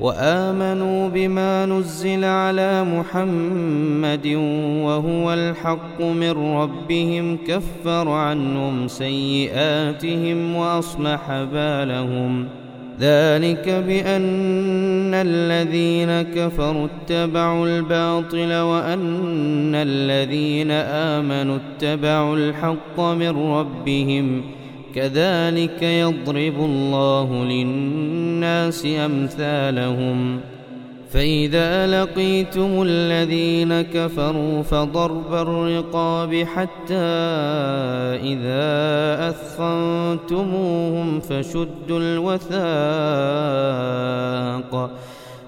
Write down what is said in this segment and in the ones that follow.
وآمنوا بما نزل على محمد وهو الحق من ربهم كفر عنهم سيئاتهم وأصلح بالهم. ذلك بأن الذين كفروا اتبعوا الباطل وأن الذين آمنوا اتبعوا الحق من ربهم كذلك يضرب الله للناس أمثالهم. فإذا لقيتم الذين كفروا فضرب الرقاب حتى إذا أثخنتموهم فشدوا الوثاق.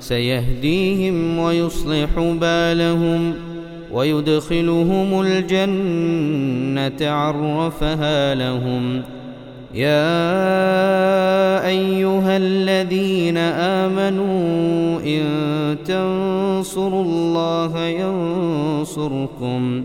سيهديهم ويصلح بالهم ويدخلهم الجنة عرفها لهم. يا أيها الذين آمنوا إن تنصروا الله ينصركم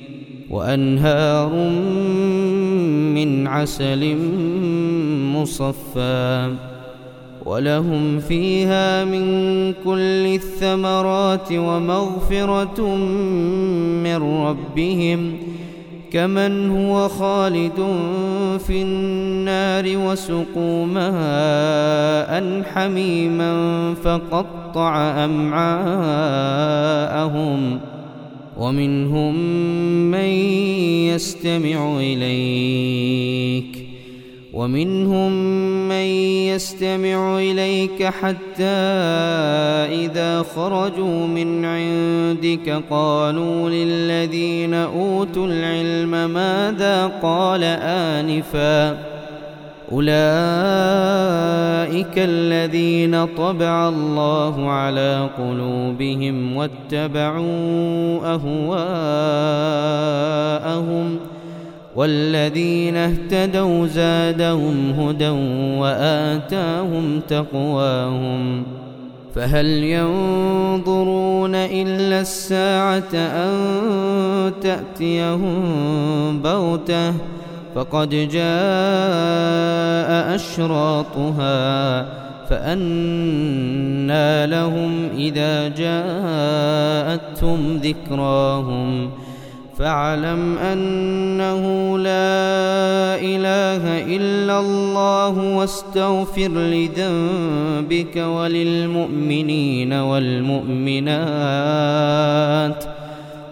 وأنهار من عسل مصفى ولهم فيها من كل الثمرات ومغفرة من ربهم كمن هو خالد في النار وسقوا ماء حميما فقطع أمعاءهم ۖ ومنهم من يستمع إليك ومنهم من يستمع إليك حتى إذا خرجوا من عندك قالوا للذين أوتوا العلم ماذا قال آنفا أولئك الذين طبع الله على قلوبهم واتبعوا أهواءهم ۖ والذين اهتدوا زادهم هدى وآتاهم تقواهم فهل ينظرون إلا الساعة أن تأتيهم بغتة فقد جاء أشراطها فأنى لهم إذا جاءتهم ذكراهم. فاعلم أنه لا إله إلا الله واستغفر لذنبك وللمؤمنين والمؤمنات.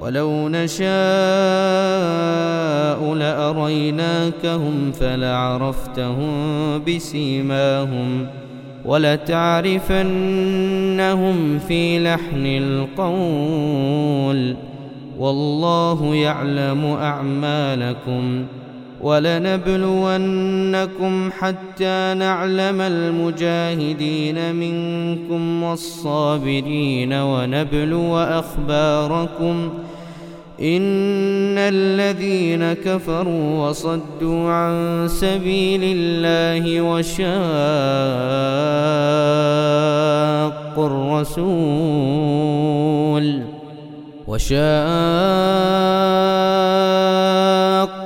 ولو نشاء لأريناكهم فلعرفتهم بسيماهم ولتعرفنهم في لحن القول والله يعلم أعمالكم ۖ ولنبلونكم حتى نعلم المجاهدين منكم والصابرين ونبلو أخباركم إن الذين كفروا وصدوا عن سبيل الله وشاقوا الرسول وشاقوا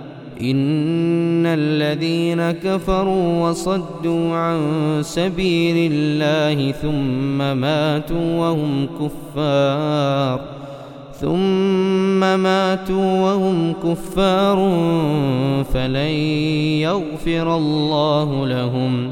إن الذين كفروا وصدوا عن سبيل الله ثم ماتوا وهم كفار ثم ماتوا وهم كفار فلن يغفر الله لهم